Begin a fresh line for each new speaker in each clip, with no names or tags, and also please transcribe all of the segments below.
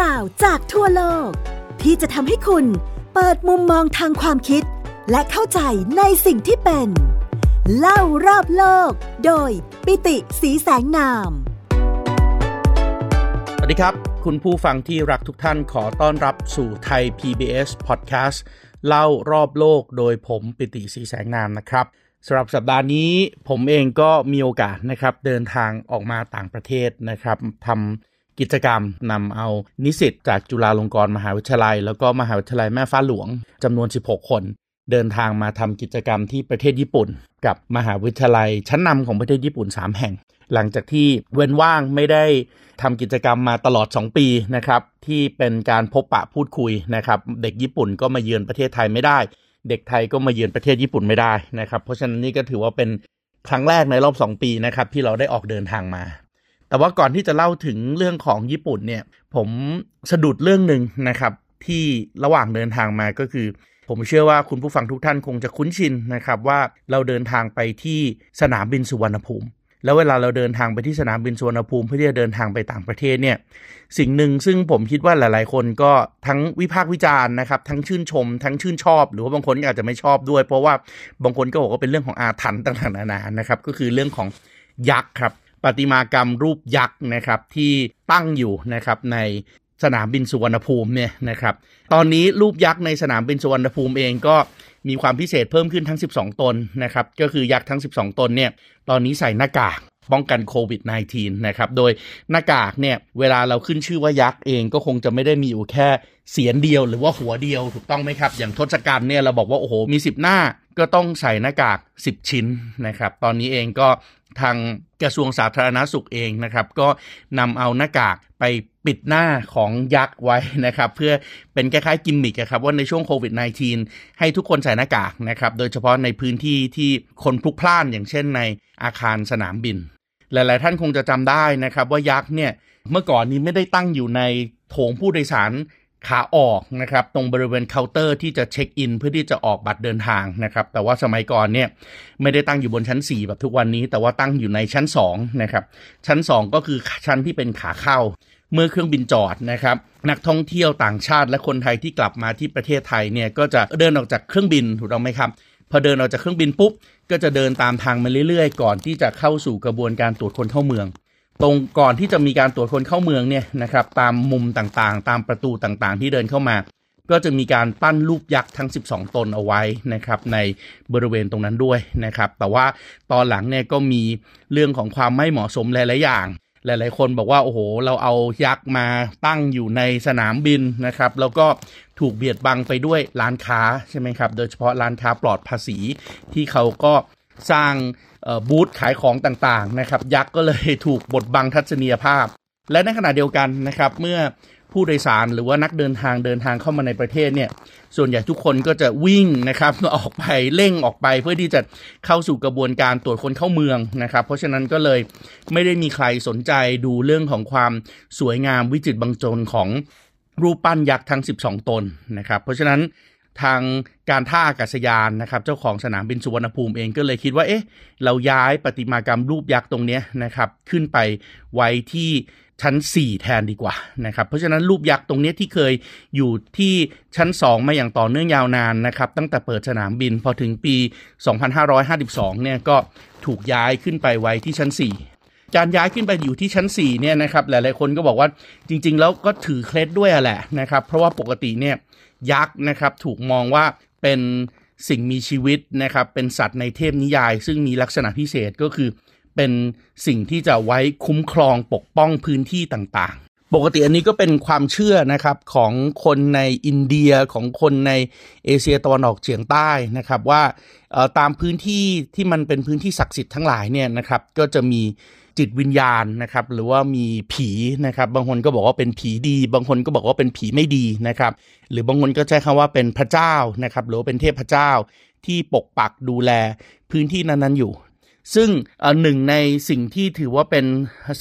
ราวจากทั่วโลก ที่จะทำให้คุณเปิดมุมมองทางความคิด และเข้าใจในสิ่งที่เป็น เล่ารอบโลก โดยปิติสีแสงนาม
สวัสดีครับ คุณผู้ฟังที่รักทุกท่านขอต้อนรับสู่ไทย PBS Podcast เล่ารอบโลกโดยผมปิติสีแสงนามนะครับสำหรับสัปดาห์นี้ผมเองก็มีโอกาสนะครับเดินทางออกมาต่างประเทศนะครับทำ กิจกรรมนำเอานิสิตจากจุฬาลงกรณ์มหาวิทยาลัย แล้วก็มหาวิทยาลัยแม่ฟ้าหลวงจำนวน 16 คนเดินทางมาทำกิจกรรมที่ประเทศญี่ปุ่น กับมหาวิทยาลัยชั้นนำของประเทศญี่ปุ่น 3 แห่ง หลังจากที่เว้นว่างไม่ได้ทำกิจกรรมมาตลอด 2 ปีนะครับที่เป็นการพบปะพูดคุยนะครับเด็กญี่ปุ่นก็มาเยือนประเทศไทยไม่ได้ เด็กไทยก็มาเยือนประเทศญี่ปุ่นไม่ได้นะครับเพราะฉะนั้นนี่ก็ถือว่าเป็นครั้งแรกในรอบ 2 ปีนะครับที่เราได้ออกเดินทางมา แต่ว่าก่อนที่จะเล่าถึงเรื่องของญี่ปุ่นเนี่ย ผมสะดุดเรื่องหนึ่งนะครับ ที่ระหว่างเดินทางมาก็คือ ผมเชื่อว่าคุณผู้ฟังทุกท่านคงจะคุ้นชินนะครับว่าเราเดินทางไปที่สนามบินสุวรรณภูมิ แล้วเวลาเราเดินทางไปที่สนามบินสุวรรณภูมิเพื่อที่จะเดินทางไปต่างประเทศเนี่ยสิ่งหนึ่งซึ่งผมคิดว่าหลาย ๆ คนก็ทั้งวิพากษ์วิจารณ์นะครับทั้งชื่นชม ทั้งชื่นชอบ หรือว่าบางคนอาจจะไม่ชอบด้วย เพราะว่าบางคนก็บอกว่าเป็นเรื่องของอาถรรพ์ต่างๆนานานะครับก็คือเรื่องของยักษ์ครับ ประติมากรรมรูปยักษ์นะครับที่ตั้งอยู่นะครับในสนามบินสุวรรณภูมิเนี่ยนะครับ ตอนนี้รูปยักษ์ในสนามบินสุวรรณภูมิเองก็มีความพิเศษเพิ่มขึ้นทั้ง 12 ตนนะครับ ก็คือยักษ์ทั้ง 12 ตนเนี่ย ตอนนี้ใส่หน้ากากป้องกันโควิด -19 นะครับ โดยหน้ากากเนี่ยเวลาเราขึ้นชื่อว่ายักษ์เองก็คงจะไม่ได้มีอยู่แค่เสียนเดียวหรือว่าหัวเดียวถูกต้องไหมครับ อย่างทศกัณฐ์เนี่ยเราบอกว่าโอ้โหมี 10 หน้าก็ต้องใส่หน้ากาก 10 ชิ้นนะครับ ตอนนี้เองก็ ทางกระทรวงสาธารณาสุขเองนะครับ ก็นำเอาหน้ากากไปปิดหน้าของยักษ์ไว้นะครับ เพื่อเป็นคล้ายๆกิมมิกครับว่าในช่วงโควิด -19 ให้ทุกคนใส่หน้ากากนะครับ โดยเฉพาะในพื้นที่ที่คนพลุกพล่านอย่างเช่นในอาคารสนามบิน หลายๆ ท่านคงจะจำได้นะครับ ว่ายักษ์เนี่ยเมื่อก่อนนี้ไม่ได้ตั้งอยู่ในโถงผู้โดยสาร ขาออกนะครับตรงบริเวณเคาน์เตอร์ที่จะเช็คอินเพื่อที่จะออกบัตรเดินทางนะครับแต่ว่าสมัยก่อนเนี่ยไม่ได้ตั้งอยู่บนชั้น 4 แบบทุกวันนี้ แต่ว่าตั้งอยู่ในชั้น2นะครับชั้น 2 ก็คือชั้นที่เป็นขาเข้า เมื่อเครื่องบินจอดนะครับนักท่องเที่ยวต่างชาติและคนไทยที่กลับมาที่ประเทศไทยเนี่ยก็จะเดินออกจากเครื่องบินถูกต้องไหมครับพอเดินออกจากเครื่องบินปุ๊บก็จะเดินตามทางมาเรื่อยๆ ก่อนที่จะเข้าสู่กระบวนการตรวจคนเข้าเมือง ตรงก่อนที่จะมีการตรวจคนเข้าเมืองเนี่ยนะครับ ตามมุมต่างๆ ตามประตูต่างๆ ที่เดินเข้ามา ก็จะมีการปั้นรูปยักษ์ทั้ง 12 ตนเอาไว้นะครับ ในบริเวณตรงนั้นด้วยนะครับ แต่ว่าตอนหลังเนี่ยก็มีเรื่องของความไม่เหมาะสมหลายๆอย่าง หลายๆ คนบอกว่าโอ้โห เราเอายักษ์มาตั้งอยู่ในสนามบินนะครับ แล้วก็ถูกเบียดบังไปด้วยร้านค้าใช่ไหมครับ โดยเฉพาะร้านค้าปลอดภาษีที่เขาก็สร้าง บูธขายของต่างๆนะครับ ยักษ์ก็เลยถูกบดบังทัศนียภาพ และในขณะเดียวกันนะครับ เมื่อผู้โดยสารหรือว่านักเดินทางเดินทางเข้ามาในประเทศเนี่ย ส่วนใหญ่ทุกคนก็จะวิ่งนะครับออกไปเร่งออกไปเพื่อที่จะเข้าสู่กระบวนการตรวจคนเข้าเมืองนะครับ เพราะฉะนั้นก็เลยไม่ได้มีใครสนใจดูเรื่องของความสวยงามวิจิตรบรรจงของรูปปั้นยักษ์ทั้ง 12 ตนนะครับ เพราะฉะนั้น ทางการท่าอากาศยานนะครับเจ้าของสนามบินสุวรรณภูมิเองก็เลยคิดว่าเอ๊ะเราย้ายประติมากรรมรูปยักษ์ตรงนี้นะครับขึ้นไปไว้ที่ชั้น 4 แทนดีกว่านะครับเพราะฉะนั้นรูปยักษ์ตรงนี้ที่เคยอยู่ที่ชั้น 2 มาอย่างต่อเนื่องยาวนานนะครับตั้งแต่เปิดสนามบินพอถึงปี 2552 เนี่ยก็ถูกย้ายขึ้นไปไว้ที่ชั้น 4การย้ายขึ้นไปอยู่ที่ชั้น4เนี่ยนะครับหลายๆคนก็บอกว่าจริง ๆ แล้วก็ถือเคล็ดด้วยแหละนะครับเพราะว่าปกติเนี่ย ยักษ์นะครับถูกมองว่าเป็นสิ่งมีชีวิตนะครับเป็นสัตว์ในเทพนิยาย ซึ่งมีลักษณะพิเศษก็คือ เป็นสิ่งที่จะไว้คุ้มครองปกป้องพื้นที่ต่างๆ ปกติอันนี้ก็เป็นความเชื่อนะครับของคนในอินเดียของคนในเอเชียตะวันออกเฉียงใต้นะครับว่าตามพื้นที่ที่มันเป็นพื้นที่ศักดิ์สิทธิ์ทั้งหลายเนี่ยนะครับก็จะมี จิตวิญญาณนะครับหรือว่ามีผีนะครับบางคนก็บอกว่าเป็นผีดี บางคนก็บอกว่าเป็นผีไม่ดีนะครับหรือบางคนก็ใช้คำว่าเป็นพระเจ้านะครับหรือว่าเป็นเทพเจ้าที่ปกปักดูแลพื้นที่นั้นๆอยู่ ซึ่งหนึ่งในสิ่งที่ถือว่าเป็น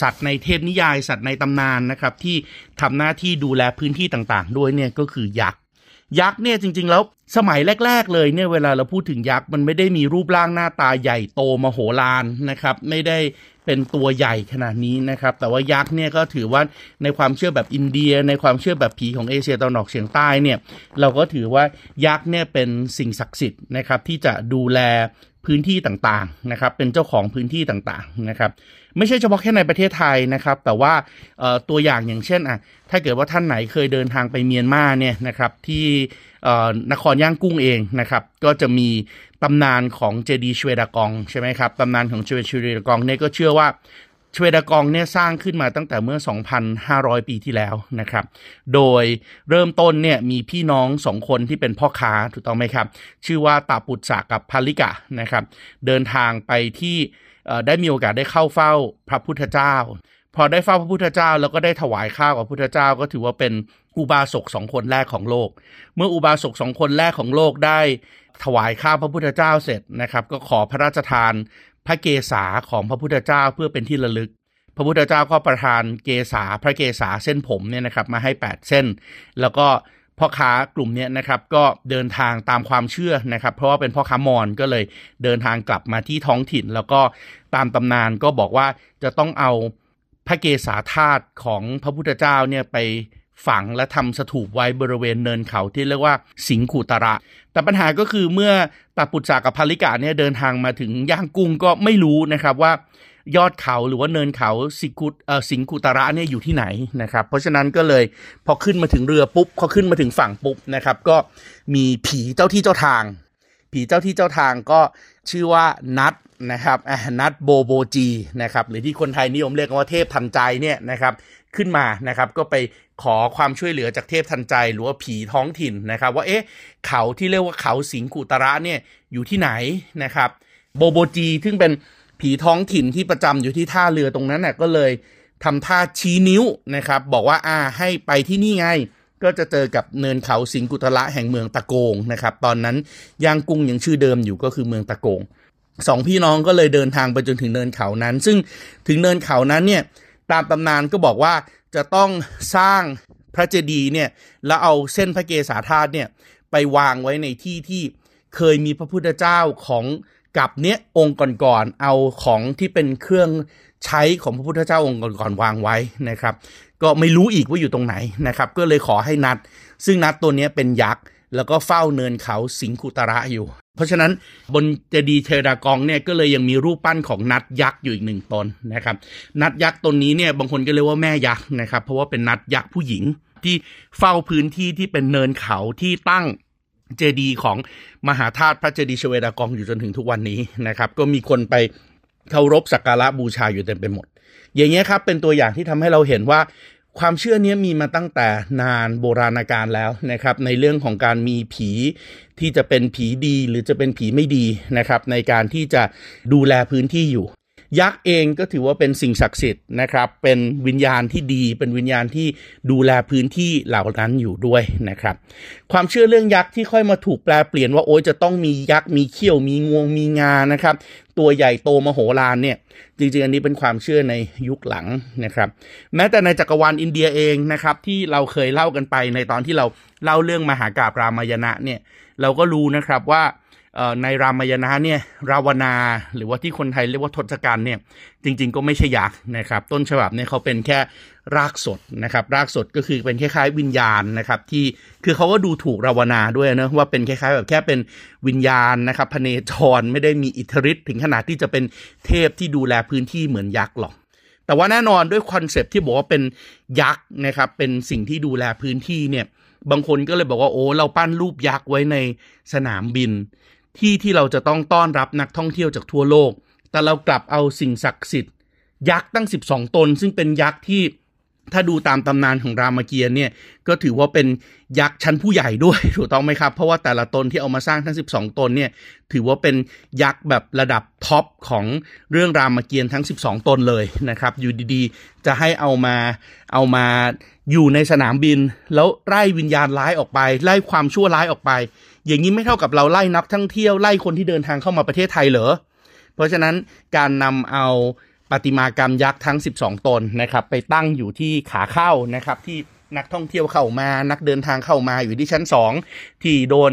สัตว์ในเทพนิยาย สัตว์ในตำนานนะครับที่ทำหน้าที่ดูแลพื้นที่ต่างๆ ด้วยเนี่ยก็คือยักษ์ยักษ์เนี่ยจริง ๆ แล้วสมัยแรก ๆ เลยเนี่ยเวลาเราพูดถึงยักษ์มันไม่ได้มีรูปร่างหน้าตาใหญ่โตมโหฬารนะครับ ไม่ได้ เป็นตัวใหญ่ขนาดนี้นะครับ แต่ว่ายักษ์เนี่ยก็ถือว่าในความเชื่อแบบอินเดีย ในความเชื่อแบบผีของเอเชียตะวันออกเฉียงใต้เนี่ยเราก็ถือว่ายักษ์เนี่ยเป็นสิ่งศักดิ์สิทธิ์นะครับที่จะดูแลพื้นที่ต่างๆนะครับ เป็นเจ้าของพื้นที่ต่างๆนะครับ ไม่ใช่เฉพาะแค่ในประเทศไทยนะครับ แต่ว่าตัวอย่างอย่างเช่นอะถ้าเกิดว่าท่านไหนเคยเดินทางไปเมียนมาเนี่ยนะครับที่นครย่างกุ้งเองนะครับ ก็จะมี ตำนานของเจดีชเวดากองใช่ไหมครับตำนานของเจดีชเวดากองเนี่ยก็เชื่อว่าชเวดากองเนี่ยสร้างขึ้นมาตั้งแต่เมื่อ 2,500 ปีที่แล้วนะครับ โดยเริ่มต้นเนี่ยมีพี่น้องสองคนที่เป็นพ่อค้าถูกต้องไหมครับ ชื่อว่าตาปุตสะกับพาลิกะนะครับ เดินทางไปที่ได้มีโอกาสได้เข้าเฝ้าพระพุทธเจ้า พอได้เฝ้าพระพุทธเจ้า แล้วก็ได้ถวายข้าวกับพระพุทธเจ้า ก็ถือว่าเป็นอุบาสกสองคนแรกของโลก เมื่ออุบาสกสองคนแรกของโลกได้ ถวายข้าวพระพุทธเจ้าเสร็จนะครับ ก็ขอพระราชทานพระเกศาของพระพุทธเจ้าเพื่อเป็นที่ระลึก พระพุทธเจ้าก็ประทานเกศาพระเกศาเส้นผมเนี่ยนะครับมาให้ 8 เส้น แล้วก็พ่อค้ากลุ่มนี้นะครับก็เดินทางตามความเชื่อนะครับ เพราะว่าเป็นพ่อค้ามอญก็เลยเดินทางกลับมาที่ท้องถิ่น แล้วก็ตามตำนานก็บอกว่าจะต้องเอาพระเกศาธาตุของพระพุทธเจ้าเนี่ยไป ฝังและทำสถูปไว้บริเวณเนินเขาที่เรียกว่าสิงขุตระ แต่ปัญหาก็คือเมื่อตาปุจจากับภริกาเนี่ยเดินทางมาถึงย่างกุ้งก็ไม่รู้นะครับว่ายอดเขาหรือว่าเนินเขาสิกุสิงคุตระเนี่ยอยู่ที่ไหนนะครับ เพราะฉะนั้นก็เลยพอขึ้นมาถึงเรือปุ๊บพอขึ้นมาถึงฝั่งปุ๊บนะครับ ก็มีผีเจ้าที่เจ้าทาง ผีเจ้าที่เจ้าทางก็ชื่อว่านัดนะครับนัดโบโบจีนะครับหรือที่คนไทยนิยมเรียกว่าเทพทันใจเนี่ยนะครับ ขึ้นมานะครับ ก็ไปขอความช่วยเหลือจากเทพทันใจหรือว่าผีท้องถิ่นนะครับ ว่าเอ๊ะเขาที่เรียกว่าเขาสิงคุตระเนี่ยอยู่ที่ไหนนะครับ โบโบจีซึ่งเป็นผีท้องถิ่นที่ประจำอยู่ที่ท่าเรือตรงนั้นน่ะก็เลยทำท่าชี้นิ้วนะครับ บอกว่าอ่าให้ไปที่นี่ไง ก็จะเจอกับเนินเขาสิงกุตละแห่งเมืองตะโกงนะครับ ตอนนั้นย่างกุ้งยังชื่อเดิมอยู่ก็คือเมืองตะโกงสองพี่น้องก็เลยเดินทางไปจนถึงเนินเขานั้น ซึ่งถึงเนินเขานั้นเนี่ย ตามตำนานก็บอกว่าจะต้องสร้างพระเจดีย์เนี่ยแล้วเอาเส้นพระเกศาธาตุเนี่ยไปวางไว้ในที่ที่เคยมีพระพุทธเจ้าของกับเนี้ยองค์ก่อนๆเอาของที่เป็นเครื่องใช้ของพระพุทธเจ้าองค์ก่อนๆวางไว้นะครับ ก็ไม่รู้อีกว่าอยู่ตรงไหนนะครับ ก็เลยขอให้นัด ซึ่งนัดตัวนี้เป็นยักษ์แล้วก็เฝ้าเนินเขาสิงคุตระอยู่ เพราะฉะนั้นบนเจดีย์เทรากองเนี่ยก็เลยยังมีรูปปั้นของนัดยักษ์อยู่อีกหนึ่งตนนะครับนัดยักษ์ตนนี้เนี่ยบางคนก็เรียกว่าแม่ยักษ์นะครับเพราะว่าเป็นนัดยักษ์ผู้หญิงที่เฝ้าพื้นที่ที่เป็นเนินเขาที่ตั้งเจดีย์ของมหาธาตุพระเจดีย์ชเวดากองอยู่จนถึงทุกวันนี้นะครับ ก็มีคนไปเคารพสักการะบูชาอยู่เต็มไปหมด อย่างเงี้ยครับเป็นตัวอย่างที่ทำให้เราเห็นว่า ความเชื่อนี้มีมาตั้งแต่นานโบราณกาลแล้วนะครับในเรื่องของการมีผีที่จะเป็นผีดีหรือจะเป็นผีไม่ดีนะครับในการที่จะดูแลพื้นที่อยู่ ยักษ์เองก็ถือว่าเป็นสิ่งศักดิ์สิทธิ์นะครับ เป็นวิญญาณที่ดี เป็นวิญญาณที่ดูแลพื้นที่เหล่านั้นอยู่ด้วยนะครับ ความเชื่อเรื่องยักษ์ที่ค่อยมาถูกแปลเปลี่ยนว่าโอ้ยจะต้องมียักษ์มีเขี้ยวมีงวงมีงานะครับ ตัวใหญ่โตมโหฬารเนี่ยจริงๆ อันนี้เป็นความเชื่อในยุคหลังนะครับ แม้แต่ในจักรวาลอินเดียเองนะครับที่เราเคยเล่ากันไปในตอนที่เราเล่าเรื่องมหากาบรามายณะเนี่ยเราก็รู้นะครับว่า ในรามายณะเนี่ยราวนาหรือว่าที่คนไทยเรียกว่าทศกัณฐ์เนี่ยจริง ๆ ก็ไม่ใช่ยักษ์นะครับ ต้นฉบับเนี่ยเขาเป็นแค่รากสดนะครับ รากสดก็คือเป็นคล้ายๆ วิญญาณนะครับ ที่คือเขาก็ดูถูกราวนาด้วยนะว่าเป็นคล้ายๆแบบแค่เป็นวิญญาณนะครับพเนจรไม่ได้มีอิทธิฤทธิ์ถึงขนาดที่จะเป็นเทพที่ดูแลพื้นที่เหมือนยักษ์หรอกแต่ว่าแน่นอนด้วยคอนเซปที่บอกว่าเป็นยักษ์นะครับ เป็นสิ่งที่ดูแลพื้นที่เนี่ยบางคนก็เลยบอกว่าโอ้เราปั้นรูปยักษ์ไว้ในสนามบิน ที่ที่เราจะต้องต้อนรับนักท่องเที่ยวจากทั่วโลก แต่เรากลับเอาสิ่งศักดิ์สิทธิ์ ยักษ์ตั้ง 12 ตน ซึ่งเป็นยักษ์ที่ ถ้าดูตามตำนานของรามเกียรติ์เนี่ยก็ถือว่าเป็นยักษ์ชั้นผู้ใหญ่ด้วยถูกต้องไหมครับ เพราะว่าแต่ละตนที่เอามาสร้างทั้ง 12 ตนเนี่ยถือว่าเป็นยักษ์แบบระดับท็อปของเรื่องรามเกียรติ์ทั้ง 12 ตนเลยนะครับ อยู่ดีๆ จะให้เอามาเอามาอยู่ในสนามบิน แล้วไล่วิญญาณร้ายออกไป ไล่ความชั่วร้ายออกไป อย่างนี้ไม่เท่ากับเราไล่นักท่องเที่ยวไล่คนที่เดินทางเข้ามาประเทศไทยเหรอเพราะฉะนั้นการนำเอา ปฏิมากรรมยักษ์ทั้ง 12 ตนนะครับ ไปตั้งอยู่ที่ขาเข้านะครับ ที่นักท่องเที่ยวเข้ามา นักเดินทางเข้ามาอยู่ที่ชั้น 2 ที่โดน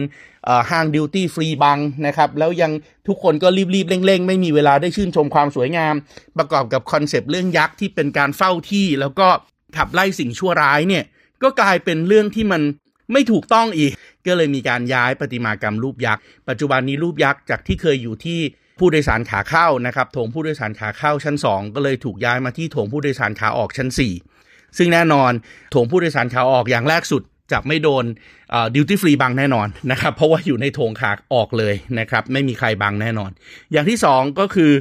ห้าง duty free บ้างนะครับ แล้วยังทุกคนก็รีบๆ เร่งๆ ไม่มีเวลาได้ชื่นชมความสวยงาม ประกอบกับคอนเซปต์เรื่องยักษ์ที่เป็นการเฝ้าที่ แล้วก็ขับไล่สิ่งชั่วร้ายเนี่ยก็กลายเป็นเรื่องที่มันไม่ถูกต้องอีก ก็เลยมีการย้ายประติมากรรมรูปยักษ์ ปัจจุบันนี้รูปยักษ์จากที่เคยอยู่ที่ ผู้โดยสารขาเข้านะครับโถงผู้โดยสารขาเข้าชั้น 2 ก็เลยถูกย้ายมาที่โถงผู้โดยสารขาออกชั้น 4 ซึ่งแน่นอนโถงผู้โดยสารขาออกอย่างแรกสุดจะไม่โดนดิวตี้ฟรีบังแน่นอนนะครับเพราะว่าอยู่ในโถงขาออกเลยนะครับไม่มีใครบังแน่นอน อย่างที่ 2 ก็คือ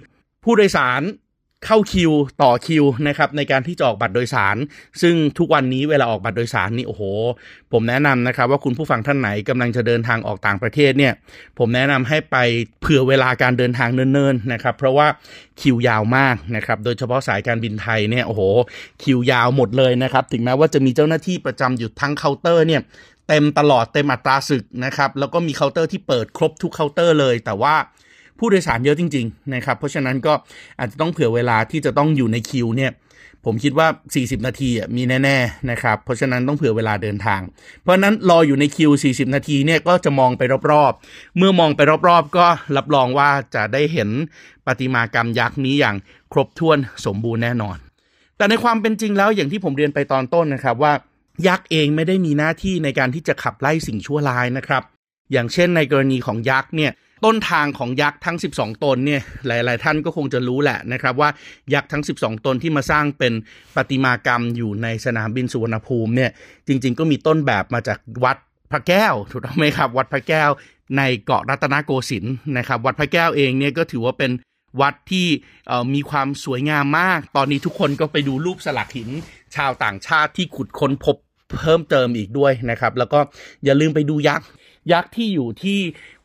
ผู้โดยสาร เข้าคิวต่อคิวนะครับในการที่จะออกบัตรโดยสาร ซึ่งทุกวันนี้เวลาออกบัตรโดยสารนี่โอ้โห ผมแนะนำนะครับ ว่าคุณผู้ฟังท่านไหนกำลังจะเดินทางออกต่างประเทศเนี่ย ผมแนะนำให้ไปเผื่อเวลาการเดินทางเนิ่นๆนะครับ เพราะว่าคิวยาวมากนะครับ โดยเฉพาะสายการบินไทยเนี่ยโอ้โห คิวยาวหมดเลยนะครับ ถึงแม้ว่าจะมีเจ้าหน้าที่ประจำอยู่ทั้งเคาน์เตอร์เนี่ยเต็มตลอดเต็มอัตราศึกนะครับแล้วก็มีเคาน์เตอร์ที่เปิดครบทุกเคาน์เตอร์เลยแต่ว่า ผู้โดยสารเยอะจริงๆนะครับเพราะฉะนั้นก็อาจจะต้องเผื่อเวลาที่จะต้องอยู่ในคิวเนี่ยผมคิดว่า 40 นาทีมีแน่ๆนะครับ เพราะฉะนั้นต้องเผื่อเวลาเดินทาง เพราะนั้นรออยู่ในคิว 40 นาทีเนี่ยก็จะมองไปรอบๆ เมื่อมองไปรอบๆ ก็รับรองว่าจะได้เห็นประติมากรรมยักษ์นี้อย่างครบถ้วนสมบูรณ์แน่นอน แต่ในความเป็นจริงแล้วอย่างที่ผมเรียนไปตอนต้นนะครับว่า ยักษ์เองไม่ได้มีหน้าที่ในการที่จะขับไล่สิ่งชั่วร้ายนะครับ อย่างเช่นในกรณีของยักษ์เนี่ย ต้นทางของยักษ์ทั้ง 12 ตนเนี่ยหลาย ๆ ท่านก็คงจะรู้แหละนะครับว่ายักษ์ทั้ง 12 ตนที่มาสร้างเป็นประติมากรรมอยู่ในสนามบินสุวรรณภูมิเนี่ยจริง ๆ ก็มีต้นแบบมาจากวัดพระแก้วถูกต้องไหมครับ วัดพระแก้วในเกาะรัตนโกสินทร์นะครับ วัดพระแก้วเองเนี่ยก็ถือว่าเป็นวัดที่มีความสวยงามมาก ตอนนี้ทุกคนก็ไปดูรูปสลักหิน ชาวต่างชาติที่ขุดค้นพบเพิ่มเติมอีกด้วยนะครับ แล้วก็อย่าลืมไปดูยักษ์ ยักษ์ที่อยู่ที่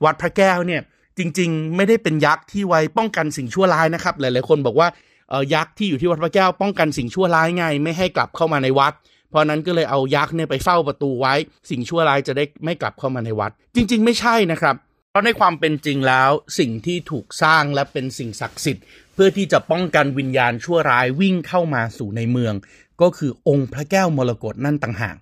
วัดพระแก้วเนี่ยจริง ๆ ไม่ได้เป็นยักษ์ที่ไว้ป้องกันสิ่งชั่วร้ายนะครับ หลายๆคนบอกว่าเออยักษ์ที่อยู่ที่วัดพระแก้วป้องกันสิ่งชั่วร้ายไงไม่ให้กลับเข้ามาในวัด เพราะนั้นก็เลยเอายักษ์เนี่ยไปเฝ้าประตูไว้ สิ่งชั่วร้ายจะได้ไม่กลับเข้ามาในวัด จริง ๆ ไม่ใช่นะครับ เพราะในความเป็นจริงแล้วสิ่งที่ถูกสร้างและเป็นสิ่งศักดิ์สิทธิ์ เพื่อที่จะป้องกันวิญญาณชั่วร้ายวิ่งเข้ามาสู่ในเมือง ก็คือองค์พระแก้วมรกตนั่นต่างหาก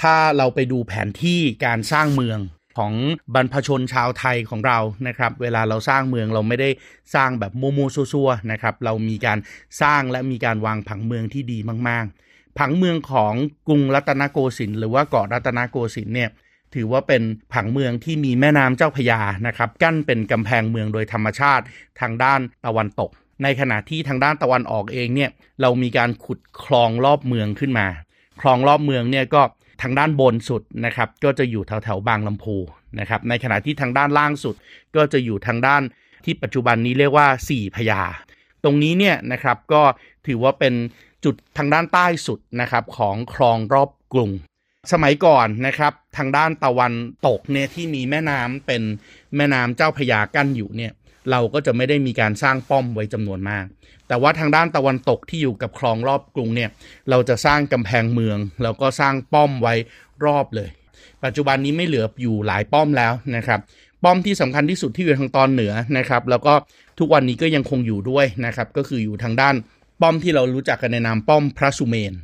ถ้าเราไปดูแผนที่การสร้างเมือง ของบรรพชนชาวไทยของเรานะครับ เวลาเราสร้างเมืองเราไม่ได้สร้างแบบโมโมซัวๆนะครับ เรามีการสร้างและมีการวางผังเมืองที่ดีมาก ๆ ผังเมืองของกรุงรัตนโกสินทร์หรือว่าเกาะรัตนโกสินทร์เนี่ยถือว่าเป็นผังเมืองที่มีแม่น้ำเจ้าพยานะครับกั้นเป็นกำแพงเมืองโดยธรรมชาติทางด้านตะวันตก ในขณะที่ทางด้านตะวันออกเองเนี่ยเรามีการขุดคลองรอบเมืองขึ้นมา คลองรอบเมืองเนี่ยก็ ทางด้านบนสุดนะครับก็จะอยู่แถวแถวบางลำพูนะครับในขณะที่ทางด้านล่างสุด ก็จะอยู่ทางด้านที่ปัจจุบันนี้เรียกว่า 4 พยา ตรงนี้เนี่ยนะครับก็ถือว่าเป็นจุดทางด้านใต้สุดนะครับของคลองรอบกรุง สมัยก่อนนะครับทางด้านตะวันตกเนี่ยที่มีแม่น้ำเป็นแม่น้ำเจ้าพยากั้นอยู่เนี่ย เราก็จะไม่ได้มีการสร้างป้อมไว้จำนวนมาก แต่ว่าทางด้านตะวันตกที่อยู่กับคลองรอบกรุงเนี่ย เราจะสร้างกำแพงเมือง แล้วก็สร้างป้อมไว้รอบเลย ปัจจุบันนี้ไม่เหลืออยู่หลายป้อมแล้วนะครับป้อมที่สำคัญที่สุดที่อยู่ทางตอนเหนือนะครับ แล้วก็ทุกวันนี้ก็ยังคงอยู่ด้วยนะครับ ก็คืออยู่ทางด้านป้อมที่เรารู้จักกันในนามป้อมพระสุเมน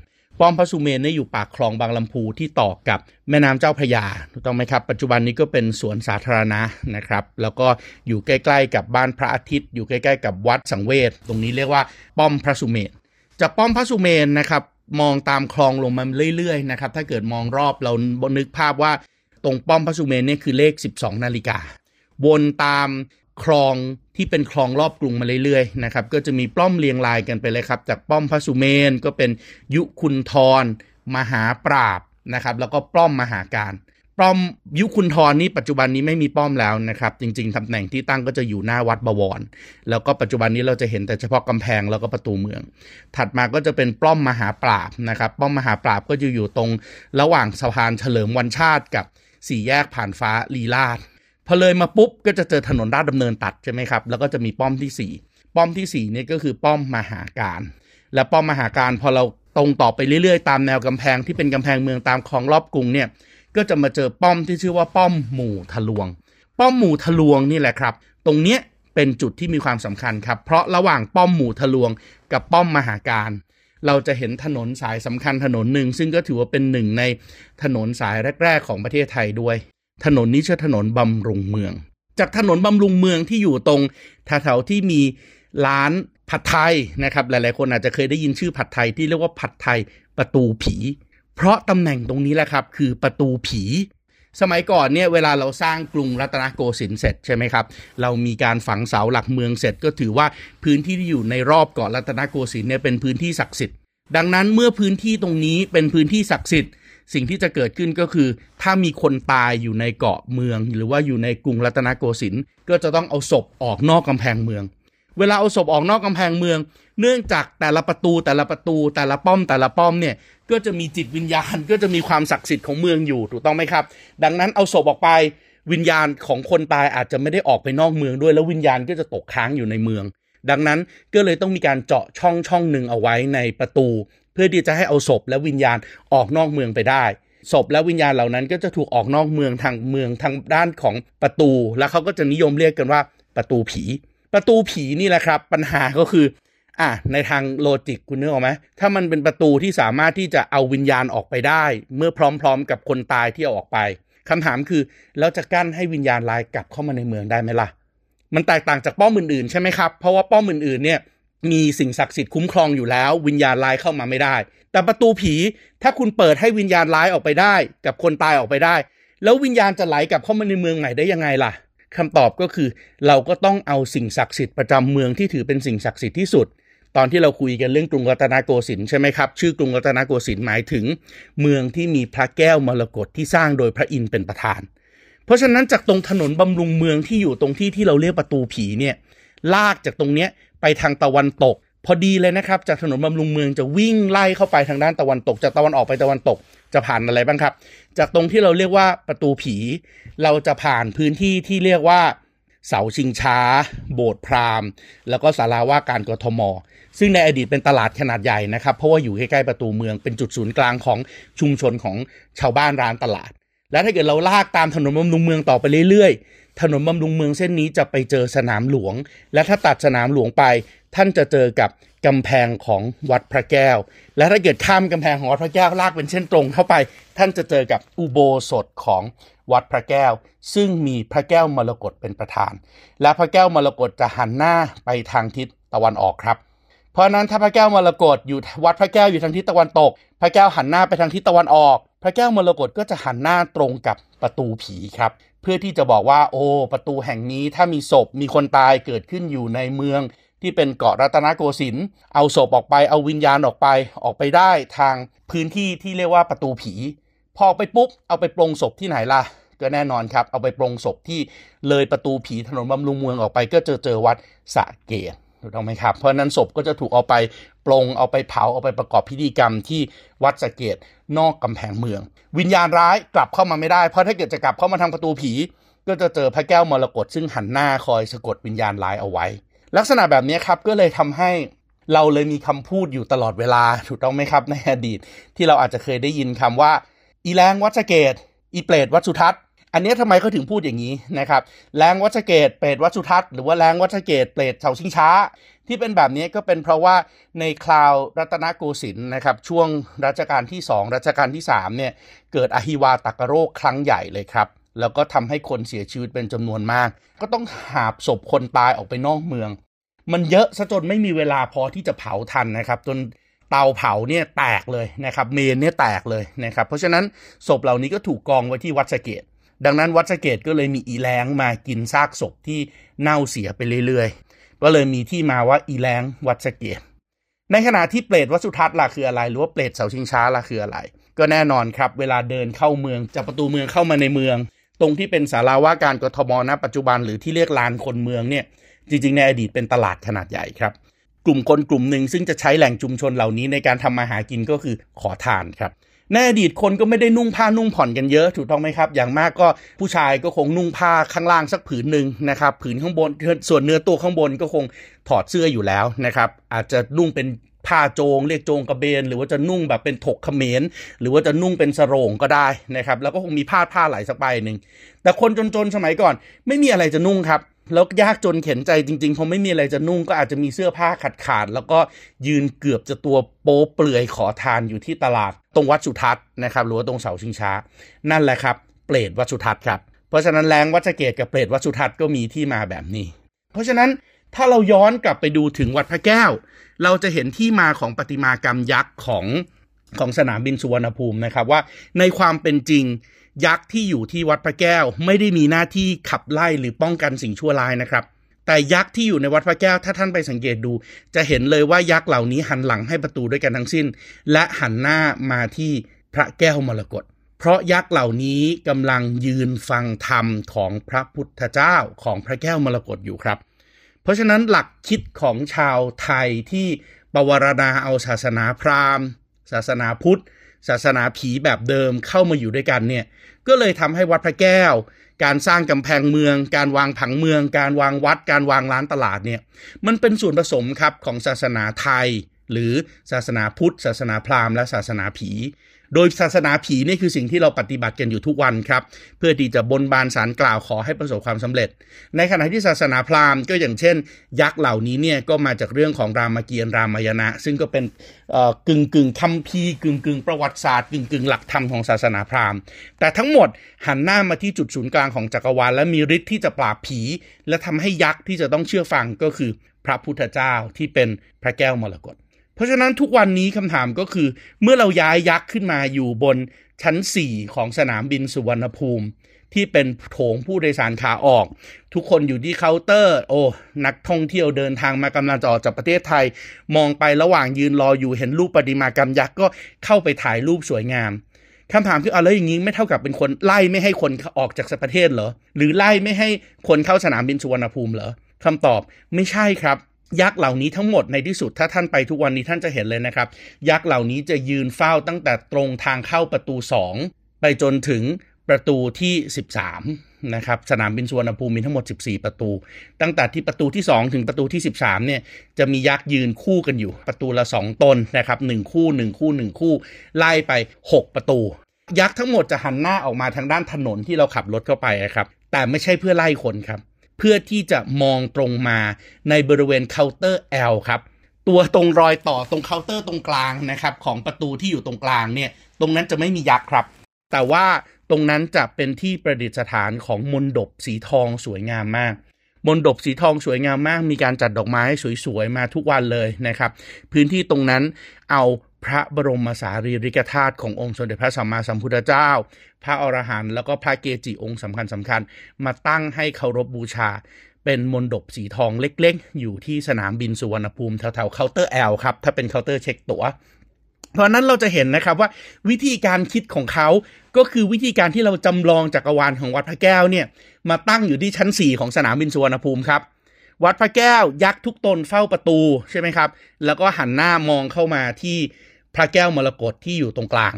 ป้อมพระสุเมนนี่อยู่ปากคลองบางลำพูที่ต่อกับแม่น้ำเจ้าพระยาถูกต้องไหมครับ ปัจจุบันนี้ก็เป็นสวนสาธารณะนะครับ แล้วก็อยู่ใกล้ๆกับบ้านพระอาทิตย์ อยู่ใกล้ๆกับวัดสังเวชตรงนี้เรียกว่าป้อมพระสุเมนจากป้อมพระสุเมนนะครับมองตามคลองลงมาเรื่อยๆนะครับถ้าเกิดมองรอบเรานึกภาพว่าตรงป้อมพระสุเมนเนี่ยคือเลข 12 นาฬิกาวนตาม คลองที่เป็นคลองรอบกรุงมาเรื่อยๆนะครับก็จะมีป้อมเรียงรายกันไปเลยครับ จากป้อมพระสุเมนก็เป็นยุคุณทรมหาปราบนะครับแล้วก็ป้อมมหาการป้อมยุคุณทรนี่ปัจจุบันนี้ไม่มีป้อมแล้วนะครับ จริงๆตำแหน่งที่ตั้งก็จะอยู่หน้าวัดบวร แล้วก็ปัจจุบันนี้เราจะเห็นแต่เฉพาะกำแพงแล้วก็ประตูเมือง ถัดมาก็จะเป็นป้อมมหาปราบนะครับ ป้อมมหาปราบก็จะอยู่ตรงระหว่างสะพานเฉลิมวันชาติกับสี่แยกผ่านฟ้าลีลาด พอเลยมาปุ๊บก็จะเจอถนนราชดำเนินตัดใช่ไหมครับ แล้วก็จะมีป้อมที่ 4 ป้อมที่4นี่ก็คือป้อมมหาการ และป้อมมหาการพอเราตรงต่อไปเรื่อยๆ ตามแนวกำแพงที่เป็นกำแพงเมืองตามคลองรอบกรุงเนี่ยก็จะมาเจอป้อมที่ชื่อว่าป้อมหมู่ทะลวง ป้อมหมู่ทะลวงนี่แหละครับ ตรงเนี้ยเป็นจุดที่มีความสำคัญครับ เพราะระหว่างป้อมหมู่ทะลวง กับป้อมมหาการ เราจะเห็นถนนสายสำคัญถนนหนึ่ง ซึ่งก็ถือว่าเป็นหนึ่งในถนนสายแรก ๆ ของประเทศไทยด้วย ถนนนี้ชื่อถนนบำรุงเมือง จากถนนบำรุงเมืองที่อยู่ตรงแถวๆที่มีร้านผัดไทยนะครับหลายๆ คนอาจจะเคยได้ยินชื่อผัดไทยที่เรียกว่าผัดไทยประตูผี เพราะตำแหน่งตรงนี้แหละครับคือประตูผี สมัยก่อนเนี่ยเวลาเราสร้างกรุงรัตนโกสินทร์เสร็จใช่ไหมครับเรามีการฝังเสาหลักเมืองเสร็จก็ถือว่าพื้นที่ที่อยู่ในรอบเกาะรัตนโกสินทร์เนี่ยเป็นพื้นที่ศักดิ์สิทธิ์ดังนั้นเมื่อพื้นที่ตรงนี้เป็นพื้นที่ศักดิ์สิทธิ์ สิ่งที่จะเกิดขึ้นก็คือ ถ้ามีคนตายอยู่ในเกาะเมือง หรือว่าอยู่ในกรุงรัตนโกสินทร์ก็จะต้องเอาศพออกนอกกำแพงเมือง เวลาเอาศพออกนอกกำแพงเมือง เนื่องจากแต่ละประตูแต่ละประตูแต่ละป้อมแต่ละป้อมเนี่ยก็จะมีจิตวิญญาณ ก็จะมีความศักดิ์สิทธิ์ของเมืองอยู่ถูกต้องไหมครับ ดังนั้นเอาศพออกไปวิญญาณของคนตายอาจจะไม่ได้ออกไปนอกเมืองด้วย แล้ววิญญาณก็จะตกค้างอยู่ในเมือง ดังนั้นก็เลยต้องมีการเจาะช่องช่องหนึ่งเอาไว้ในประตู เพื่อที่จะให้เอาศพและวิญญาณออกนอกเมืองไปได้ศพและวิญญาณเหล่านั้นก็จะถูกออกนอกเมืองทางเมืองทางด้านของประตู แล้วเขาก็จะนิยมเรียกกันว่าประตูผี ประตูผีนี่แหละครับ ปัญหาก็คืออะในทางโลจิกคุณนึกออกไหมถ้ามันเป็นประตูที่สามารถที่จะเอาวิญญาณออกไปได้ เมื่อพร้อมๆ กับคนตายที่เอาออกไปคำถามคือแล้วจะกั้นให้วิญญาณลายกลับเข้ามาในเมืองได้ไหมล่ะ มันแตกต่างจากป้อมอื่นๆใช่ไหมครับเพราะว่าป้อมอื่นๆเนี่ย มีสิ่งศักดิ์สิทธิ์คุ้มครองอยู่แล้ว วิญญาณลายเข้ามาไม่ได้ แต่ประตูผีถ้าคุณเปิดให้วิญญาณร้ายออกไปได้ กับคนตายออกไปได้ แล้ววิญญาณจะไหลกลับเข้ามาในเมืองใหม่ได้ยังไงล่ะคำตอบก็คือ เราก็ต้องเอาสิ่งศักดิ์สิทธิ์ประจำเมืองที่ถือเป็นสิ่งศักดิ์สิทธิ์ที่สุด ตอนที่เราคุยกันเรื่องกรุงรัตนโกสินทร์ใช่ไหมครับชื่อกรุงรัตนโกสินทร์หมายถึง เมืองที่มีพระแก้วมรกตที่สร้างโดยพระอินทร์เป็นประธาน เพราะฉะนั้นจากตรงถนนบำรุงเมืองที่อยู่ตรงที่ที่เราเรียกประตูผีเนี่ยลากจากตรงเนี้ย ไปทางตะวันตก พอดีเลยนะครับ จากถนนบำรุงเมืองจะวิ่งไล่เข้าไปทางด้านตะวันตก จากตะวันออกไปตะวันตกจะผ่านอะไรบ้างครับ จากตรงที่เราเรียกว่าประตูผี เราจะผ่านพื้นที่ที่เรียกว่าเสาชิงช้า โบสถ์พราหมณ์ แล้วก็ศาลาว่าการกทม ซึ่งในอดีตเป็นตลาดขนาดใหญ่นะครับ เพราะว่าอยู่ใกล้ๆประตูเมือง เป็นจุดศูนย์กลางของชุมชนของชาวบ้านร้านตลาด และถ้าเกิดเราลากตามถนนบำรุงเมืองต่อไปเรื่อยๆ ถนนบำรุงเมืองเส้นนี้จะไปเจอสนามหลวง และถ้าตัดสนามหลวงไป ท่านจะเจอกับกำแพงของวัดพระแก้ว และถ้าเกิดข้ามกำแพงของวัดพระแก้วลากเป็นเส้นตรงเข้าไป ท่านจะเจอกับอุโบสถของวัดพระแก้ว ซึ่งมีพระแก้วมรกตเป็นประธาน และพระแก้วมรกตจะหันหน้าไปทางทิศตะวันออกครับ เพราะนั้นถ้าพระแก้วมรกตอยู่วัดพระแก้วอยู่ทางทิศตะวันตก พระแก้วหันหน้าไปทางทิศตะวันออก พระแก้วมรกตก็จะหันหน้าตรงกับประตูผีครับ เพื่อที่จะบอกว่า โอ้ ประตูแห่งนี้ถ้ามีศพมีคนตายเกิดขึ้นอยู่ในเมือง ที่เป็นเกาะรัตนโกสินทร์เอาศพออกไปเอาวิญญาณออกไปออกไปได้ทางพื้นที่ที่เรียกว่าประตูผี พอไปปุ๊บเอาไปปรงศพที่ไหนล่ะก็แน่นอนครับ เอาไปปรงศพที่เลยประตูผีถนนบำรุงเมืองออกไปก็เจอเจอวัดสะเกด ถูกต้องไหมครับ เพราะนั้นศพก็จะถูกเอาไปปรงเอาไปเผาเอาไปประกอบพิธีกรรมที่วัดสะเกดนอกกำแพงเมือง วิญญาณร้ายกลับเข้ามาไม่ได้ เพราะถ้าเกิดจะกลับเข้ามาทางประตูผี ก็จะเจอพระแก้วมรกตซึ่งหันหน้าคอยสะกดวิญญาณร้ายเอาไว้ ลักษณะแบบนี้ครับก็เลยทำให้เราเลยมีคำพูดอยู่ตลอดเวลาถูกต้องไหมครับในอดีต ที่เราอาจจะเคยได้ยินคำว่า อีแรงวัดสะเกตอีเปรตวัดสุทัศน์ อันนี้ทำไมเขาถึงพูดอย่างนี้นะครับ แรงวัดสะเกตเปรตวัดสุทัศน์หรือว่าแรงวัดสะเกตเปรตเสาชิงช้า ที่เป็นแบบนี้ก็เป็นเพราะว่าในคราวรัตนโกสินทร์นะครับช่วงรัชกาลที่ 2 รัชกาลที่3เนี่ยเกิดอหิวาตกโรคครั้งใหญ่เลยครับแล้วก็ทำให้คนเสียชีวิตเป็นจำนวนมาก ก็ต้องหาบศพคนตายออกไปนอกเมือง มันเยอะซะจนไม่มีเวลาพอที่จะเผาทันนะครับ จนเตาเผาเนี่ยแตกเลยนะครับ เมนเนี่ยแตกเลยนะครับ เพราะฉะนั้นศพเหล่านี้ก็ถูกกองไว้ที่วัดสเกต ดังนั้นวัดสะเกตก็เลยมีอีแรงมากินซากศพที่เน่าเสียไปเรื่อยๆ ก็เลยมีที่มาว่าอีแรงวัดสะเกตในขณะที่เปรตวัสุทัศน์ล่ะคืออะไร หรือว่าเปรตเสาชิงช้าล่ะคืออะไร ก็แน่นอนครับ เวลาเดินเข้าเมืองจากประตูเมืองเข้ามาในเมือง ตรงที่เป็นศาลาว่าการกทมณปัจจุบันหรือที่เรียกลานคนเมืองเนี่ยจริงๆ ในอดีตเป็นตลาดขนาดใหญ่ครับ กลุ่มคนกลุ่มหนึ่งซึ่งจะใช้แหล่งชุมชนเหล่านี้ในการทำมาหากินก็คือขอทานครับ ในอดีตคนก็ไม่ได้นุ่งผ้านุ่งผ่อนกันเยอะถูกต้องไหมครับ อย่างมากก็ผู้ชายก็คงนุ่งผ้าข้างล่างสักผืนหนึ่งนะครับ ผืนข้างบนส่วนเนื้อตัวข้างบนก็คงถอดเสื้ออยู่แล้วนะครับ อาจจะนุ่งเป็นผ้าโจงเรียกโจงกระเบน หรือว่าจะนุ่งแบบเป็นถกเขมรหรือว่าจะนุ่งเป็นสรงก็ได้นะครับ แล้วก็คงมีผ้าผ้าไหลสักใบหนึ่งแต่คนจนๆสมัยก่อน ไม่มีอะไรจะนุ่งครับ แล้วยากจนเข็นใจจริงๆเพอไม่มีอะไรจะนุ่งก็อาจจะมีเสื้อผ้าขาดขาดแล้วก็ยืนเกือบจะตัวโป๊เปลือยขอทานอยู่ที่ตลาด ตรงวัดสุทัศน์นะครับหรือว่าตรงเสาชิงช้า นั่นแหละครับ เปรตวัดสุทัศน์ครับ เพราะฉะนั้นแรงวัชเกตกับเปรตวัดสุทัศน์ก็มีที่มาแบบนี้ เพราะฉะนั้นถ้าเราย้อนกลับไปดูถึงวัดพระแก้ว เราจะเห็นที่มาของประติมากรรมยักษ์ของของสนามบินสุวรรณภูมินะครับว่าในความเป็นจริง ยักษ์ที่อยู่ที่วัดพระแก้ว ไม่ได้มีหน้าที่ขับไล่หรือป้องกันสิ่งชั่วร้ายนะครับ แต่ยักษ์ที่อยู่ในวัดพระแก้วถ้าท่านไปสังเกตดู จะเห็นเลยว่ายักษ์เหล่านี้หันหลังให้ประตูด้วยกันทั้งสิ้น และหันหน้ามาที่พระแก้วมรกตเพราะยักษ์เหล่านี้กำลังยืนฟังธรรมของพระพุทธเจ้าของพระแก้วมรกตอยู่ครับ เพราะฉะนั้นหลักคิดของชาวไทยที่ปวารณาเอาศาสนาพราหมณ์ ศาสนาพุทธ ศาสนาผีแบบเดิมเข้ามาอยู่ด้วยกันเนี่ย ก็เลยทำให้วัดพระแก้ว การสร้างกำแพงเมือง การวางผังเมือง การวางวัด การวางร้านตลาดเนี่ยมันเป็นส่วนผสมครับของศาสนาไทย หรือศาสนาพุทธ ศาสนาพราหมณ์และศาสนาผี โดยศาสนาผีนี่คือสิ่งที่เราปฏิบัติกันอยู่ทุกวันครับ เพื่อที่จะบนบานสารกล่าวขอให้ประสบความสำเร็จ ในขณะที่ศาสนาพราหมณ์ก็อย่างเช่น ยักษ์เหล่านี้เนี่ยก็มาจากเรื่องของรามเกียรติ์รามายณะ ซึ่งก็เป็นกึ่งกึ่งคัมภีกึ่งกึ่งประวัติศาสตร์กึ่งกึ่งหลักธรรมของศาสนาพราหมณ์ แต่ทั้งหมดหันหน้ามาที่จุดศูนย์กลางของจักรวาลและมีฤทธิ์ที่จะปราบผี และทำให้ยักษ์ที่จะต้องเชื่อฟังก็คือพระพุทธเจ้าที่เป็นพระแก้วมรกต เพราะฉะนั้นทุกวันนี้คำถามก็คือ เมื่อเราย้ายยักษ์ขึ้นมาอยู่บนชั้น 4 ของสนามบินสุวรรณภูมิ ที่เป็นโถงผู้โดยสารขาออก ทุกคนอยู่ที่เคาน์เตอร์ โอ้ นักท่องเที่ยวเดินทางมากำลังจะออกจากประเทศไทย มองไประหว่างยืนรออยู่เห็นรูปประติมากรรมยักษ์ก็เข้าไปถ่ายรูปสวยงามคำถามคืออาแล้วอย่างนี้ไม่เท่ากับเป็นคนไล่ไม่ให้คนออกจากประเทศเหรอ หรือไล่ไม่ให้คนเข้าสนามบินสุวรรณภูมิเหรอคำตอบไม่ใช่ครับ ยักษ์เหล่านี้ทั้งหมดในที่สุดถ้าท่านไปทุกวันนี้ท่านจะเห็นเลยนะครับ ยักษ์เหล่านี้จะยืนเฝ้าตั้งแต่ตรงทางเข้าประตู 2 ไปจนถึงประตูที่ 13นะครับสนามบินสุวรรณภูมิมีทั้งหมด 14 ประตู ตั้งแต่ที่ประตูที่ 2 ถึงประตูที่ 13เนี่ยจะมียักษ์ยืนคู่กันอยู่ ประตูละ 2 ตนนะครับ1คู่ 1 คู่ 1 คู่ ไล่ไป 6 ประตู ยักษ์ทั้งหมดจะหันหน้าออกมาทางด้านถนนที่เราขับรถเข้าไปครับแต่ไม่ใช่เพื่อไล่คนครับ เพื่อที่จะมองตรงมาในบริเวณเคาน์เตอร์ L ครับตัวตรงรอยต่อตรงเคาน์เตอร์ตรงกลางนะครับของประตูที่อยู่ตรงกลางเนี่ยตรงนั้นจะไม่มียักษ์ครับ แต่ว่าตรงนั้นจะเป็นที่ประดิษฐานของมนดบสีทองสวยงามมาก มนดบสีทองสวยงามมาก มีการจัดดอกไม้สวยๆมาทุกวันเลยนะครับ พื้นที่ตรงนั้นเอา พระบรมสารีริกธาตุขององค์สมเด็จพระสัมมาสัมพุทธเจ้า พระอรหันต์แล้วก็พระเกจิองค์สำคัญสำคัญ มาตั้งให้เคารพบบูชา เป็นมณฑปสีทองเล็กๆ อยู่ที่สนามบินสุวรรณภูมิแถวๆเคาน์เตอร์ L ครับ ถ้าเป็นเคาน์เตอร์เช็คตั๋วเพราะนั้นเราจะเห็นนะครับว่าวิธีการคิดของเขาก็คือวิธีการที่เราจำลองจักรวาลของวัดพระแก้วเนี่ยมาตั้งอยู่ที่ชั้น 4 ของสนามบินสุวรรณภูมิครับวัดพระแก้วยักษ์ทุกตนเฝ้าประตูใช่ไหมครับ แล้วก็หันหน้ามองเข้ามาที่ พระแก้วมรกตที่อยู่ตรงกลาง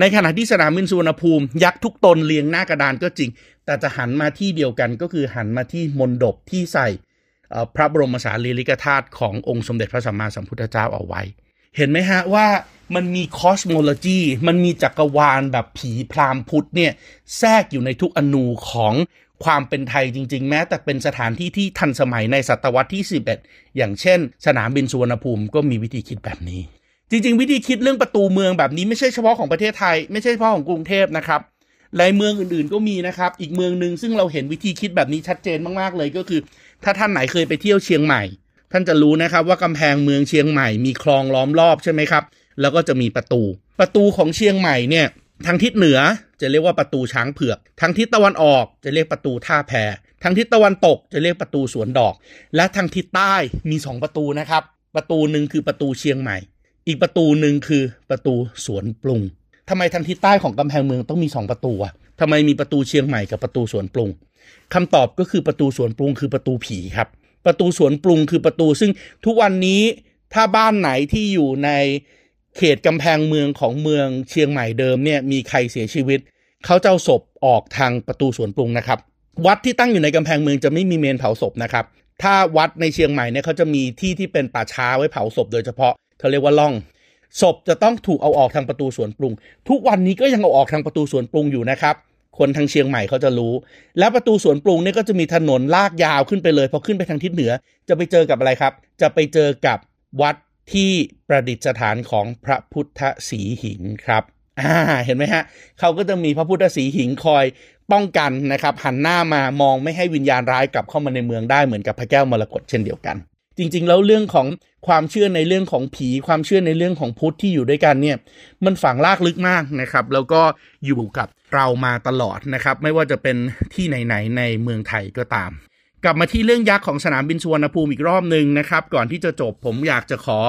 ในขณะที่สนามบินสุวรรณภูมิ ยักษ์ทุกตนเรียงหน้ากระดานก็จริง แต่จะหันมาที่เดียวกันก็คือหันมาที่มณฑปที่ใส่พระบรมสารีริกธาตุขององค์สมเด็จพระสัมมาสัมพุทธเจ้าเอาไว้ เห็นไหมฮะว่ามันมี cosmology มันมีจักรวาลแบบผีพราหมณ์พุทธเนี่ยแทรกอยู่ในทุกอณูของความเป็นไทยจริง ๆ แม้แต่เป็นสถานที่ที่ทันสมัยในศตวรรษที่ 11 อย่างเช่น สนามบินสุวรรณภูมิก็มีวิธีคิดแบบนี้ จริง ๆ วิธีคิดเรื่องประตูเมืองแบบนี้ไม่ใช่เฉพาะของประเทศไทย ไม่ใช่เฉพาะของกรุงเทพนะครับหลายเมืองอื่นๆก็มีนะครับ อีกเมืองหนึ่งซึ่งเราเห็นวิธีคิดแบบนี้ชัดเจนมากๆเลยก็คือ ถ้าท่านไหนเคยไปเที่ยวเชียงใหม่ ท่านจะรู้นะครับว่ากำแพงเมืองเชียงใหม่มีคลองล้อมรอบใช่ไหมครับแล้วก็จะมีประตู ประตูของเชียงใหม่เนี่ยทางทิศเหนือจะเรียกว่าประตูช้างเผือก ทางทิศตะวันออกจะเรียกประตูท่าแพทางทิศตะวันตกจะเรียกประตูสวนดอก และทางทิศใต้มี 2 ประตูนะครับ ประตูหนึ่งคือประตูเชียงใหม่ อีกประตูหนึ่งคือประตูสวนปรุงทำไมทางทิศใต้ของกำแพงเมืองต้องมีสองประตูอะทำไมมีประตูเชียงใหม่กับประตูสวนปรุงคำตอบก็คือประตูสวนปรุงคือประตูผีครับ ประตูสวนปรุงคือประตู ซึ่งทุกวันนี้ถ้าบ้านไหนที่อยู่ในเขตกำแพงเมืองของเมืองเชียงใหม่เดิมเนี่ยมีใครเสียชีวิต เขาจะเอาศพออกทางประตูสวนปรุงนะครับ วัดที่ตั้งอยู่ในกำแพงเมืองจะไม่มีเมนเผาศพนะครับ ถ้าวัดในเชียงใหม่เนี่ยเขาจะมีที่ที่เป็นป่าช้าไว้เผาศพโดยเฉพาะ เขาเรียกว่าล่องศพจะต้องถูกเอาออกทางประตูสวนปรุง ทุกวันนี้ก็ยังเอาออกทางประตูสวนปรุงอยู่นะครับ คนทางเชียงใหม่เขาจะรู้ แล้วประตูสวนปรุงเนี่ยก็จะมีถนนลากยาวขึ้นไปเลยพอขึ้นไปทางทิศเหนือ จะไปเจอกับอะไรครับ จะไปเจอกับวัดที่ประดิษฐานของพระพุทธสีหิงครับอ่าเห็นไหมฮะเขาก็จะมีพระพุทธสีหิงคอยป้องกันนะครับหันหน้ามามองไม่ให้วิญญาณร้ายกลับเข้ามาในเมืองได้เหมือนกับพระแก้วมรกตเช่นเดียวกัน จริง ๆ แล้วเรื่องของความเชื่อในเรื่องของผี ความเชื่อในเรื่องของพุทธที่อยู่ด้วยกันเนี่ย มันฝังลากลึกมากนะครับ แล้วก็อยู่กับเรามาตลอดนะครับ ไม่ว่าจะเป็นที่ไหนๆในเมืองไทยก็ตาม กลับมาที่เรื่องยักษ์ของสนามบินสุวรรณภูมิอีกรอบหนึ่งนะครับ ก่อนที่จะจบผมอยากจะขอ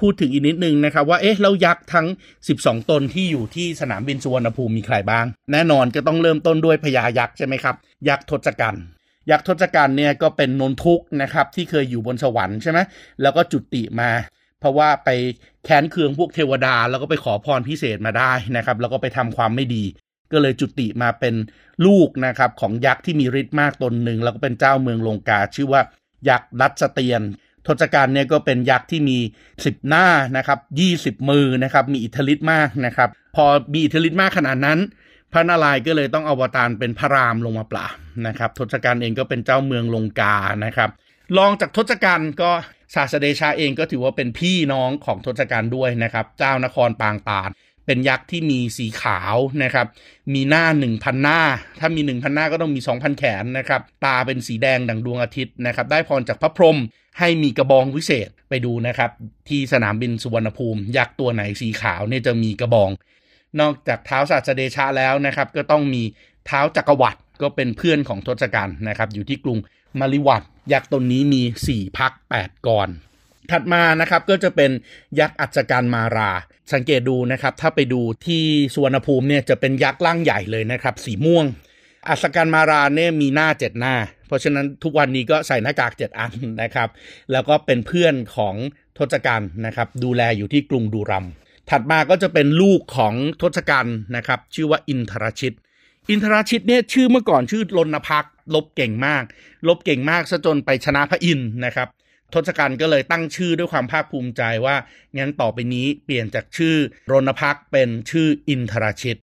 พูดถึงอีกนิดนึงนะครับว่าเอ๊ะแล้วยักษ์ทั้ง 12 ตนที่อยู่ที่สนามบินสุวรรณภูมิมีใครบ้าง แน่นอนก็ต้องเริ่มต้นด้วยพญายักษ์ใช่ไหมครับ ยักษ์ทศกัณฐ์ ยักษ์ทศกัณฐ์เนี่ยก็เป็นนนทุกนะครับที่เคยอยู่บนสวรรค์ใช่ไหมแล้วก็จุติมา เพราะว่าไปแค้นเคืองพวกเทวดา แล้วก็ไปขอพรพิเศษมาได้นะครับ แล้วก็ไปทำความไม่ดี ก็เลยจุติมาเป็นลูกนะครับของยักษ์ที่มีฤทธิ์มากตนหนึ่งแล้วก็เป็นเจ้าเมืองลงกา ชื่อว่ายักษ์รัชเตียนทศกัณฐ์เนี่ยก็เป็นยักษ์ที่มี 10 หน้านะครับ20 มือนะครับมีอิทธิฤทธิ์มากนะครับ พอมีอิทธิฤทธิ์มากขนาดนั้น พระนารายณ์ก็เลยต้องอวตารเป็นพระรามลงมาปราบนะครับทศกัณฐ์เองก็เป็นเจ้าเมืองลงกานะครับรองจากทศกัณฐ์ก็ศาสเดชาเองก็ถือว่าเป็นพี่น้องของทศกัณฐ์ด้วยนะครับ เจ้านครปางตาดเป็นยักษ์ที่มีสีขาวนะครับ มีหน้า 1,000 หน้า ถ้ามี 1,000 หน้าก็ต้องมี 2,000 แขนนะครับ ตาเป็นสีแดงดังดวงอาทิตย์นะครับ ได้พรจากพระพรหมให้มีกระบองวิเศษไปดูนะครับ ที่สนามบินสุวรรณภูมิ ยักษ์ตัวไหนสีขาวเนี่ยจะมีกระบอง นอกจากเท้าศาสเดชาแล้วนะครับ ก็ต้องมีเท้าจักรวรรดิก็เป็นเพื่อนของทศกัณฐ์นะครับ อยู่ที่กรุงมาริวัตยักษ์ตนนี้มี 4 พัก 8กรถัดมานะครับก็จะเป็นยักษ์อัจการมารา สังเกตดูนะครับ ถ้าไปดูที่สุวรรณภูมิเนี่ยจะเป็นยักษ์ร่างใหญ่เลยนะครับ สีม่วง อัศการมาราเนี่ยมีหน้าเจ็ดหน้า เพราะฉะนั้นทุกวันนี้ก็ใส่หน้ากากเจ็ดอันนะครับ แล้วก็เป็นเพื่อนของทศกัณฐ์นะครับ ดูแลอยู่ที่กรุงดูรัม ถัดมาก็จะเป็นลูกของทศกัณฐ์นะครับ ชื่อว่าอินทรชิต อินทรชิตเนี่ยชื่อเมื่อก่อนชื่อรณพักลบเก่งมาก ลบเก่งมากซะจนไปชนะพระอินทร์นะครับทศกัณฐ์ก็เลยตั้งชื่อด้วยความภาคภูมิใจว่างั้นต่อไปนี้เปลี่ยนจากชื่อรณพักเป็นชื่ออินทรชิต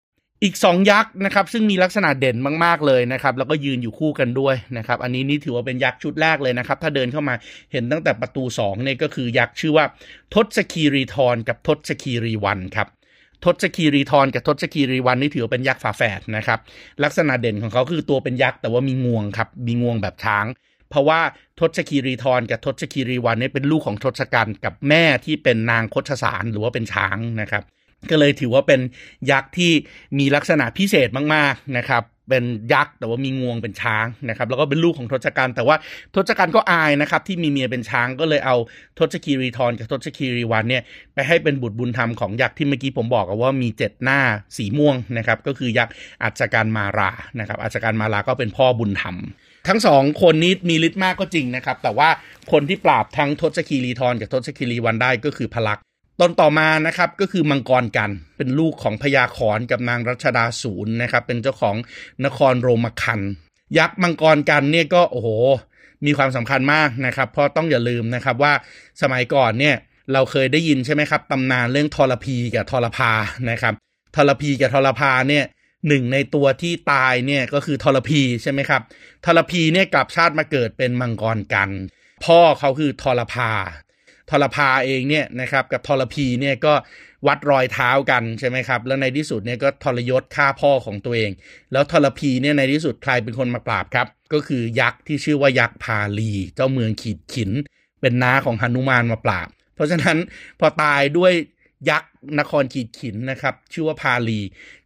อีกสองยักษ์นะครับซึ่งมีลักษณะเด่นมาก ๆ เลยนะครับแล้วก็ยืนอยู่คู่กันด้วยนะครับอันนี้นี่ถือว่าเป็นยักษ์ชุดแรกเลยนะครับ ถ้าเดินเข้ามาเห็นตั้งแต่ประตู2เนี่ยก็คือยักษ์ชื่อว่าทศคีรีทรกับทศคีรีวันครับทศคีรีทรกับทศคีรีวันนี่ถือว่าเป็นยักษ์ฝาแฝดนะครับลักษณะเด่นของเขาคือตัวเป็นยักษ์แต่ว่ามีงวงครับมีงวงแบบช้าง เพราะว่าทศคีรีทรกับทศคีรีวันนี่เป็นลูกของทศกัณฐ์กับแม่ที่เป็นนางคชสารหรือว่าเป็นช้างนะครับ ก็เลยถือว่าเป็นยักษ์ที่มีลักษณะพิเศษมากๆนะครับเป็นยักษ์แต่ว่ามีงวงเป็นช้างนะครับแล้วก็เป็นลูกของทศกัณฐ์แต่ว่าทศกัณฐ์ก็อายนะครับที่มีเมียเป็นช้างก็เลยเอาทศคีรีทรกับทศคีรีวันเนี่ยไปให้เป็นบุตรบุญธรรมของยักษ์ที่เมื่อกี้ผมบอกว่ามีเจ็ดหน้าสีม่วงนะครับก็คือยักษ์อัจการมารานะครับอัจการมาราก็เป็นพ่อบุญธรรมทั้งสองคนนี้มีฤทธิ์มากก็จริงนะครับแต่ว่าคนที่ปราบทั้งทศคีรีทรกับทศคีรีวันได้ก็คือพลักษ ตอนต่อมานะครับก็คือมังกรกันเป็นลูกของพญาขอนกับนางรัชดาศูนย์นะครับ เป็นเจ้าของนครโรมคัน ยักษ์มังกรกันเนี่ยก็โอ้โหมีความสำคัญมากนะครับ เพราะต้องอย่าลืมนะครับว่าสมัยก่อนเนี่ยเราเคยได้ยินใช่ไหมครับตำนานเรื่องทรพีกับทรพานะครับทรพีกับทรพาเนี่ยหนึ่งในตัวที่ตายเนี่ยก็คือทรพีใช่ไหมครับทรพีเนี่ยกลับชาติมาเกิดเป็นมังกรกัน พ่อเขาคือทรพา ทรพาเองเนี่ยนะครับกับทรพีเนี่ยก็วัดรอยเท้ากันใช่ไหมครับ แล้วในที่สุดเนี่ยก็ทรยศฆ่าพ่อของตัวเอง แล้วทรพีเนี่ยในที่สุดใครเป็นคนมาปราบครับ ก็คือยักษ์ที่ชื่อว่ายักษ์พาลี เจ้าเมืองขีดขิน เป็นน้าของหนุมานมาปราบ เพราะฉะนั้นพอตายด้วยยักษ์นครขีดขินนะครับ ชื่อว่าพาลี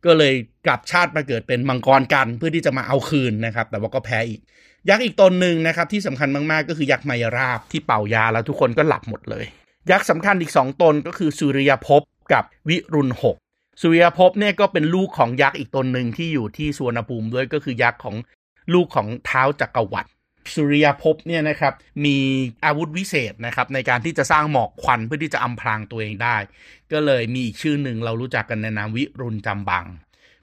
ก็เลยกลับชาติมาเกิดเป็นมังกรกันเพื่อที่จะมาเอาคืนนะครับ แต่ว่าก็แพ้อีก ยักษ์อีกตนหนึ่งนะครับที่สำคัญมากๆ ก็คือยักษ์มายราบที่เป่ายาแล้วทุกคนก็หลับหมดเลย ยักษ์สำคัญอีกสองตนก็คือสุริยภพกับวิรุณหกสุริยภพเนี่ยก็เป็นลูกของยักษ์อีกตนหนึ่งที่อยู่ที่สวนภูมิด้วยก็คือยักษ์ของลูกของเท้าจักรวรรดิสุริยภพเนี่ยนะครับมีอาวุธวิเศษนะครับในการที่จะสร้างหมอกควันเพื่อที่จะอำพรางตัวเองได้ ก็เลยมีอีกชื่อหนึ่งเรารู้จักกันในนามวิรุณจำบัง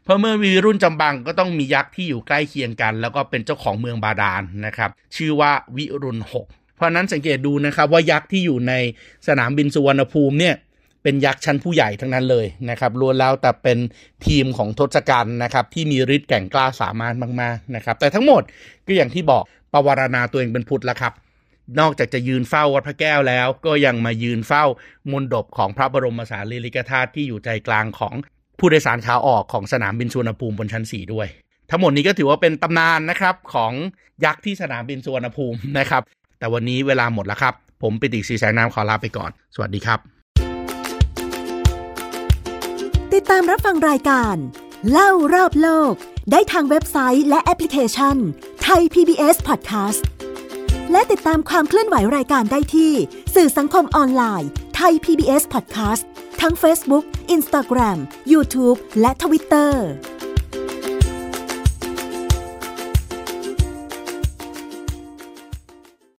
เพราะเมื่อวิรุณจำบังก็ต้องมียักษ์ที่อยู่ใกล้เคียงกัน แล้วก็เป็นเจ้าของเมืองบาดาลนะครับ ชื่อว่าวิรุณหกเพราะนั้นสังเกตดูนะครับว่ายักษ์ที่อยู่ในสนามบินสุวรรณภูมิเนี่ยเป็นยักษ์ชั้นผู้ใหญ่ทั้งนั้นเลยนะครับล้วนแล้วแต่เป็นทีมของทศกัณฐ์นะครับที่มีฤทธิ์แก่งกล้าสามารถมากๆนะครับแต่ทั้งหมดก็อย่างที่บอกปวารณาตัวเองเป็นพุทธแล้วครับ นอกจากจะยืนเฝ้าวัดพระแก้วแล้ว ก็ยังมายืนเฝ้ามณฑปของพระบรมสารีริกธาตุที่อยู่ใจกลางของ ผู้โดยสารขาออกของสนามบินสุวรรณภูมิบนชั้น 4 ด้วย ทั้งหมดนี้ก็ถือว่าเป็นตำนานนะครับของยักษ์ที่สนามบินสุวรรณภูมินะครับ แต่วันนี้เวลาหมดแล้วครับ ผมปิติศรีแสงนามขอลาไปก่อน สวัสดีครับ
ติดตามรับฟังรายการ เล่ารอบโลก ได้ทางเว็บไซต์และแอปพลิเคชันไทย PBS Podcast และติดตามความเคลื่อนไหวรายการได้ที่ สื่อสังคมออนไลน์ Thai PBS Podcast ทั้ง Facebook Instagram YouTube และ Twitter